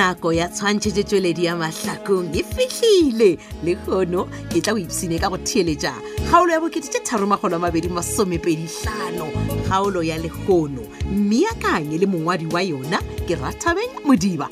nako ya tshwantšhetše tšweledi ya mahlakong e fihlile le kgono ke tla o ipsine ka go theeletša kgaolo ya bokete tše tharo magolo a mabedi masomepedihlano kgaolo ya lekgono mme akanye le mongwadi wa yona ke rathabeng modiba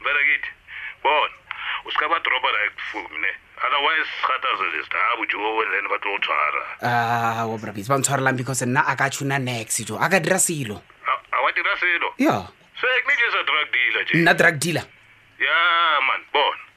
Berekit, bona, o se ka ba tropa right fool, ne? Otherwise, gata se le sta, bo jo, and then ba tlo go tshwara. Ah, wa bra bitse ba ntshwarelang because nna a ka tshuna next jo a ka dira selo A- a wa dira selo? ya Se, ke ne ke sa drug dealer, je. nna drug dealer Ya, man, bona.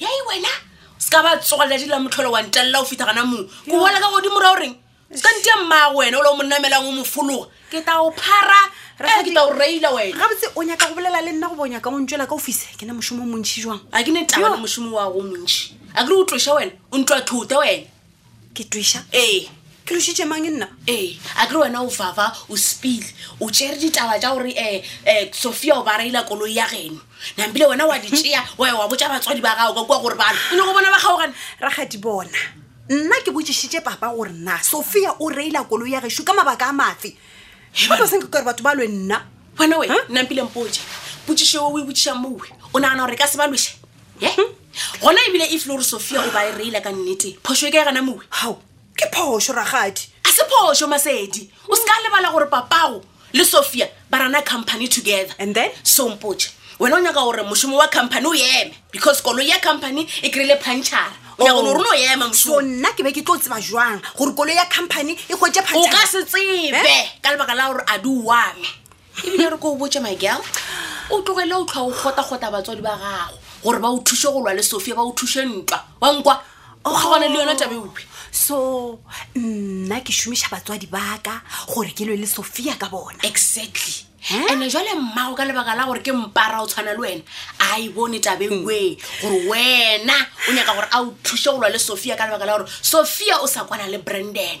yei wena se ka ba tsoga ladi la motlholo wa ntelela o fitlha gana moo ko bola ka godimo ra goreng se ka ntia mmago wena o le o monnamelang o mofologa ke ta o phara eh, ke ta o reila wena gabotse o nyaka go bolela le nna go bo nyaka o ntswela ka ofise ke na mošomo o montšhi jwang a ke ne taba le mošomo wa go montšhi a ke re o tloša wena o ntlo a thote wena ke twiša ee ke lošitše mang nna ee a kere wena o fafa o spile o tšere ditaba tša gore um um sophia o ba reila koloi ya geno nambile wena wa di tšea wa wa botša batswadi ba gago ka kua gore bana o nyako bona ba kgaogana ragadi bona nna ke botsišitše papa gore na sophia o reila koloi ya gešo ka mabaka a mafe ba senke kare batho ba lwe nna wena we nampile mpoje potsišo o e botsišang mowe o nagana gore e ka se ba lwese gona ebile e file gore sophia o ba e reile ka nnete phoso e ka e gana mowe gao ke phoso ragadi a se phoso masedi o se ka lebala gore papago le sophia ba rana company together and then sompotse wena o nyaka gore mošomo wa company o eme because koloi ya company e kry-ile pantšhara o nyaka gore o rone o ema so mošomo nna ke be ke tlo tseba jwang gore kolo ya company e kgwetse o ka se tsebe ka lebaka la gore a di oame ebile re ko o botse my girl o tlogele o tlhwa o kgota-kgota batswadi ba gago gore ba o thuse go lwa le sophia ba o thuse ntwa wa nkwa o kgaone le yone tabe upe so nna ke šomiša batswadi baka gore ke lwe le sophia ka bona exactly ande jale mmago ka lebaka la gore ke mpara o tshwana le wena a e bone tabeng we gore wena o nyaka gore a o thuse go lwa le sophia ka lebaka la gore sophia o sa kwana le branden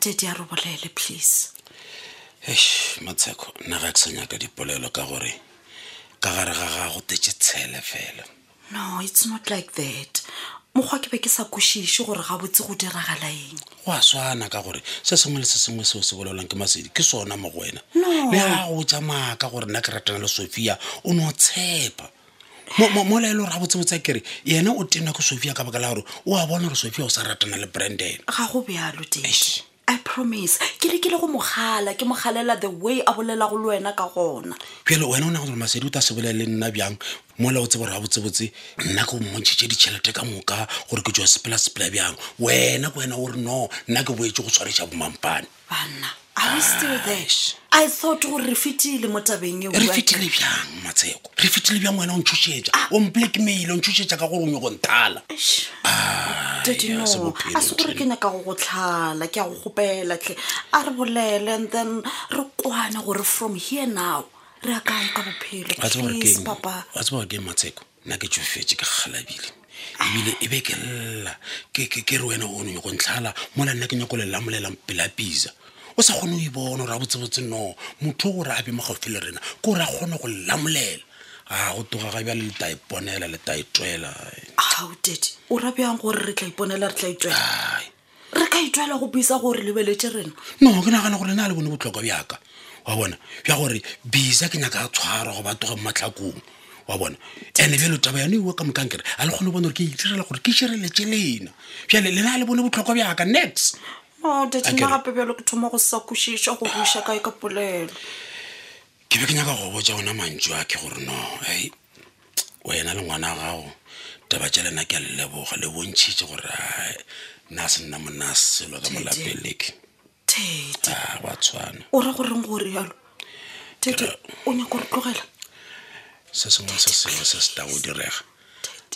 tedi a robolele please eish matsheko nna ga ke sa nyaka dipolelo ka gore ka gare ga gago tetse tshele fela no it's not like that mokgwa ke be ke sa kwešiše gore ga botse go diragala eng go a swana ka gore se sengwe le se sengwe seo se bolelwang ke masedi ke sona mo go wena No. le a go tša maaka gore nna ke ratana le sophia o no tshepa molaelo ra botsebotse a kere yena o tenwa ke sophia ka baka la gore o a bona gore sophia o sa ratana le brandon ga go bjalo date i promise ke le ke le go mogala ke mogalela the way a bolela go le wena ka gona bjale wena o ne gore masedi o ta se bolele nna bjang mola o tsebo gore ga botsebotse nna ke mmontšhitše ditšhelete ka moka gore ke jwa sepela sepela bjang wena ke wena o re no nna ke boetse go tshwaretša bomampane banna are we still there i thought gore re fetile mo tabeng eo re fetile bjang matsheko re fetile bjang wena o ntshošetša ah. o mblackmaile o ntshošetša ka gore o nyoko nthala ah, dadino a se gore ke nyaka go go tlhala ke ya go gopela tle a re bolele and then re kwane gore from here now re a kae ka bophelo please papa a tseba ke matsheko nna ke tsofetse ke kgalabile ebile e be ke lla ke ke- ke re wena o nonyoko ntlhala mola nna ke nyako lelamolelang pela pisa o sa kgone o e bona gore a botsebotse no motho o gore a be mo gaufi le rena ke gore a kgone go lamolela a go toga ga bjale le ta e ponela le ta e twela ao tedi o ra bjang gore re tla iponela re tla itwela Ai, re ka itwela go bisa gore lebeletse rena no ke nagana gore na le bone botlhokwa bjaka wa bona bja gore bisa ke nyaka a tshwarwa go ba toge mo matlhakong wa bona ande bjalo taba yone ewa ka mokang kere a le kgone bone gore ke itirela gore ke šireletse lena bjale lena a le bone botlhokwa bjaka next oh, dadina gape bjalo ke thoma go sa kwešiša go buša kae ka polelo ke be ke nyaka go botsa ona mantso a ke gore no wena le ngwana wa gago taba tša lena ke a leleboga le bontšhitše gore na se nna monna selo ka molapeleke a ah, ba tshwana o ra goreng gore yalo tete o nyaka gore tlogela se sengwe se sengwe se se tang o direga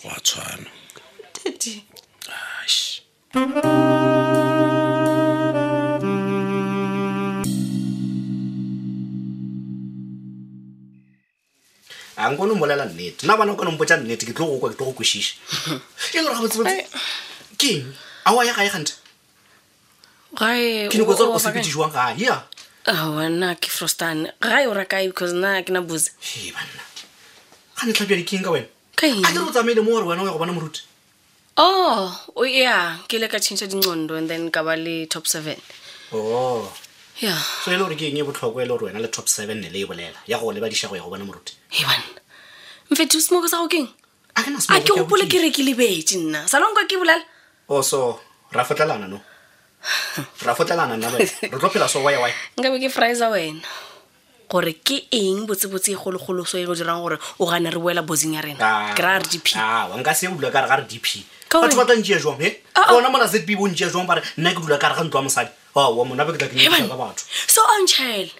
wa tshwana tete a nko no mmolela nnete na bana o ka nompotsa nnete ke tlo go kwa ke tlo go kwešiša e le gore gabotsebotse keng a wa ya gae gante gae ke nyako tsa gore o sepedi jwang gae ya awa nna ke frostan gae o rakae because nna ke na bose ee banna ga ne tlhapjadi keng ka wena Ka eng? a ke re o tsamaile mo gore wena o ya go bona moruti oh o ya ke ile ka change dincondo and then ka ba le top seven oh ya so e le gore ke eng e botlhokwa e le gore wena le top seven ne le e bolela ya go lebadiša go ya go bona moruti e banna mfethi o smoke sa go keng a ke na a ke gopole ke re ke lebetse nna sa longkwa ke bolela o so ra fotlelana no ra fotlelana nna wena re tlo phela so wae wae nka be ke friza wena gore ke eng botsebotse e kgolokgoloso e go dirang gore o gane re boela bosing ya rena Ah. ke ra re dp Ah, wa nka se o dula ka re ga re dp Ka gore- batho ba tla ntšea jwang e Ah, ah. gona mola zb bo ntšea jwang ba re nna ke dula ka re ga ntlo ya mosadi aowa mona be ke tla ke Hebaneng? nyetsa ka batho so ontšhele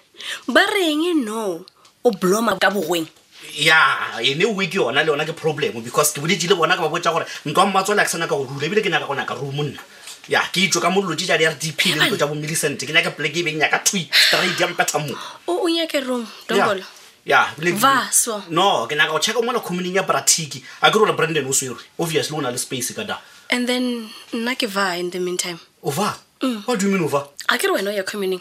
ba reng no o bloma ka bogweng ya ene oe ke yona le yona ke problem because ke boletse le bona ka ba botsa gore ntwa mmatswale a ke sana ka go rula ebile ke nyaka go nyaka room nna ya ke itso ka mololo tse ja di rdp le ntlo tsa bo millicent ke nyaka pleke e beng nyaka twi straight ya mpatha mo o nyake room dombolo ya va so no ke nyaka go checka mola communing ya bratiki a ke role brandon o swere obviously o na le space ka da and then nna ke va in the meantime o va mm. what do you mean o va a ke re wena o ya communing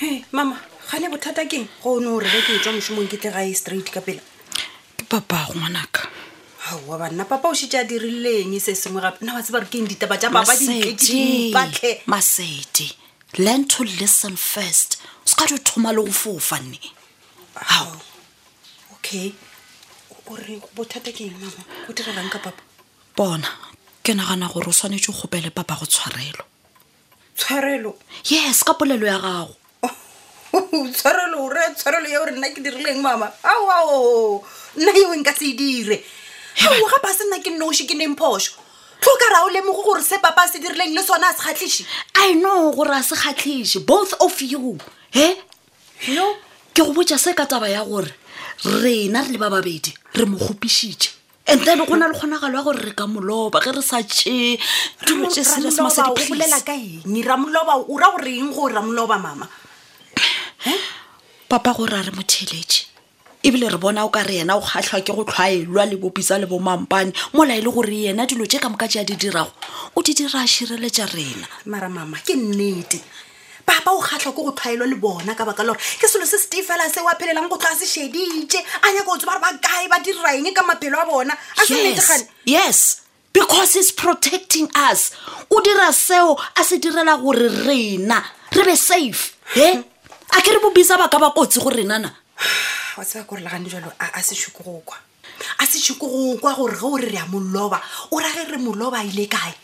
he mama ga ne bothata keng go o ne o rebe ke e tswa mošomong ke tle ga e straight ka pela ke papago ngwanaka aowa banna papa o šitse a dirileng se sengwe gape nna wa tseba re keng ditaba tša baba dipatlhe masedi learn to listen first o se ka di o thoma le go fofa nne ao okay o re bothata keng mama o direlang ka papa bona ke nagana gore o tshwanetse o kgopele papa go tshwarelo tshwarelo yes ka polelo ya gago tshwarelo o raya tshwarelo ya gore nna ke dirileng mama aao nna eo nka se e dire ao ga ba se nna ke nnoši ke neng phoso tlhoka ra o lemogo gore se papa a se dirileng le sone a se kgatlhiše i know gore a se kgatlhiše both of you he yo ke go botša se ka taba ya gore rena re le ba babedi re mo kgopišitše and then go na le kgonagalo ya gore re ka moloba ge re sa tšee dilo tše serious Ramoloba, masedi o please bolela ka eng ramoloba o ra gore eng go ramoloba mama papa gore a re mo theletše ebile re bona o ka re yena o kgatlhwa ke go tlhwaelwa le bopitsa le bomampane mola e le gore yena dilo tše ka moka tše a di dirago o di dira a šireletša rena mara mama ke nnete papa o kgatlhwa ko go thwaelo le bona ka baka lore ke selo se setee fela se wa phelelang go tloa se šeditše a nyako o tse ba re ba kae ba dira eng ka maphelo a bona a senetegane yes because he's protecting us o dira seo a se direla gore rena re be safe e a ke re bobisa ba ka ba kotsi go renana wa tseba kore legane jalo a se šoko go kwa a se tšhoko go kwa gore ge o re re ya moloba o ra ge re moloba a ile kae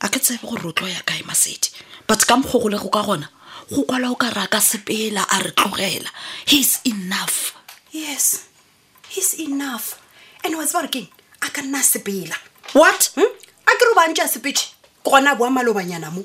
a ke tsebe gore o tlo ya kae masedi but ka mokgogole go ka gona go kwala o ka re a ka sepela a re tlogela he is enough yes he's enough and wa tseba gore keng a ka nna a sepela what a ke re o bantse a sepetse ke gona a boa malobanyana mo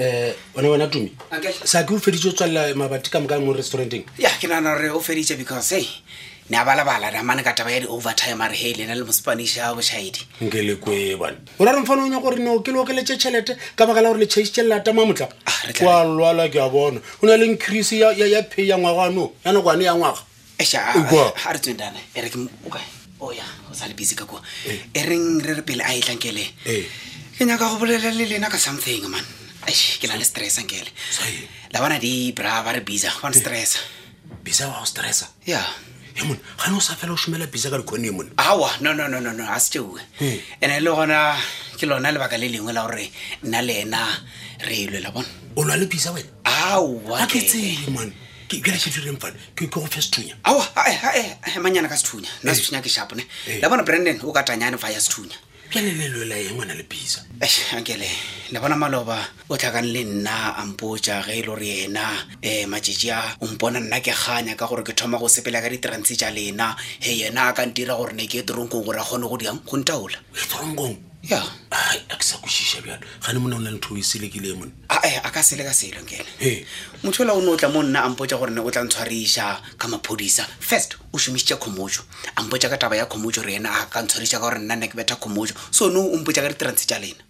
Eh, wena wena tumi sa ke o feditse o tswalela mabati ka moka mo restauranteng ya ke nana gore o feditse because e ne a balabala damane ka taba ya di-overtime a re he lena le mospanish a bošhaedi nke le kwe bane o ra re mfane o nyako gore no ke le okeletse tšhelete ka baka la gore le chaisitše lelata mamotla ah, kwa lwala ke a bona o na le increase ya pay ya ngwaga ano ya nakwane ya ngwaga ga re tswendana e re ke o kae o ya o sa le busy ka kua eh. e reng re re pele a e tlankele eh. ke nyaka go bolela le lena ka something man ke na le stress ankele la bona di bra ba re bisa one eh. stress bisa wa go stressa ya emone ga ne o sa fela o šomela bisa ka dikgone emone awa no no no no no a se tšeue ene le gona ke lona lebaka le lengwe la gore nna le ena re elwe la bona o lwa le bisa wena awa ke tsee mone ke bjale se direng fane ke ke go fe sethunya awa ae, ae, ae, manyana ka sethunya nna sethunya ke shapone Eh. la bona brandon o ka tanyane fa ya sethunya bjale le loela eng o na le pisa Eish, ankele le bona maloba o tlakang le nna a mpotsa ge e le gore yena um matšatši a o mpona nna ke kganya ka gore ke thoma go sepela ka ditranse tša lena he yena a ka ntira gore ne ke ye teronkong gore a kgone go diang go ntaola e thongong ya ai a ke sa kwešiša bjalo gane mona o na le ntho o e selekileng mone ae a ka sele ka selo nkele Ee. motho ola o ne o tla mo nna a mpotsa gore ne o tla ntshwariša ka maphodisa first o šomišitše khomotso a mpotsa ka taba ya khomotso re ena a ka ntshwariša ka gore nna ne ke betha khomotso so no o mpotsa ka di-trance tša lena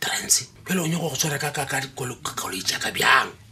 transe pele o nyako go tshwara ka ka ka dikolo- ka koloi jaaka bjang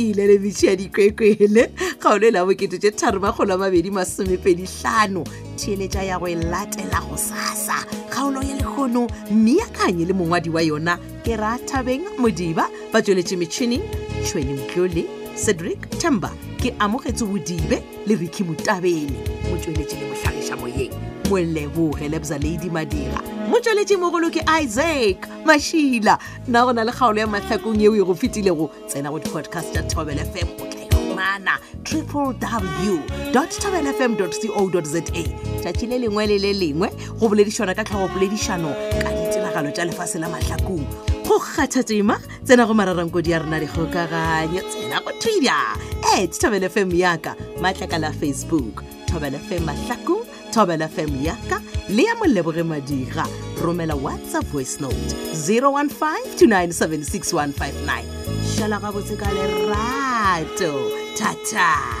ile le bitšhi ya dikwekwele kgaolo e la bokete tše tharo makgolo a mabedi masomepedihlano theeletša ya go e latela go sasa kgaolo ya lekgono mme yakanye le mongwadi wa yona ke ra thabeng modiba ba tsweletše metšhineng tšhweni mtlole cedric temba ke amogetse bodibe le ricky motabene mo tšweletše le mohlagiša moyeng moleboge lebza lady madira mo tšweletše mogolo ke isaac mašila na go na le kgaolo ya mahlakong yeo e go fetilego tsena go di-podcast tša tobel fm o tla ikhumana triple w tobel fm co za tšatši le lengwe le le lengwe go boledišwana ka tlhogopoledišano ka ditiragalo tša lefase la mahlakong go kgatha tema tsena go mararankodi ya rena dikgokaganyo tsena go twitter at thobele fm yaka matlaka la facebook thobele fm mahlaku thobele fm yaka le ya moleboge madira romela whatsapp voice note 015297615 šala gabotse ka lerato thata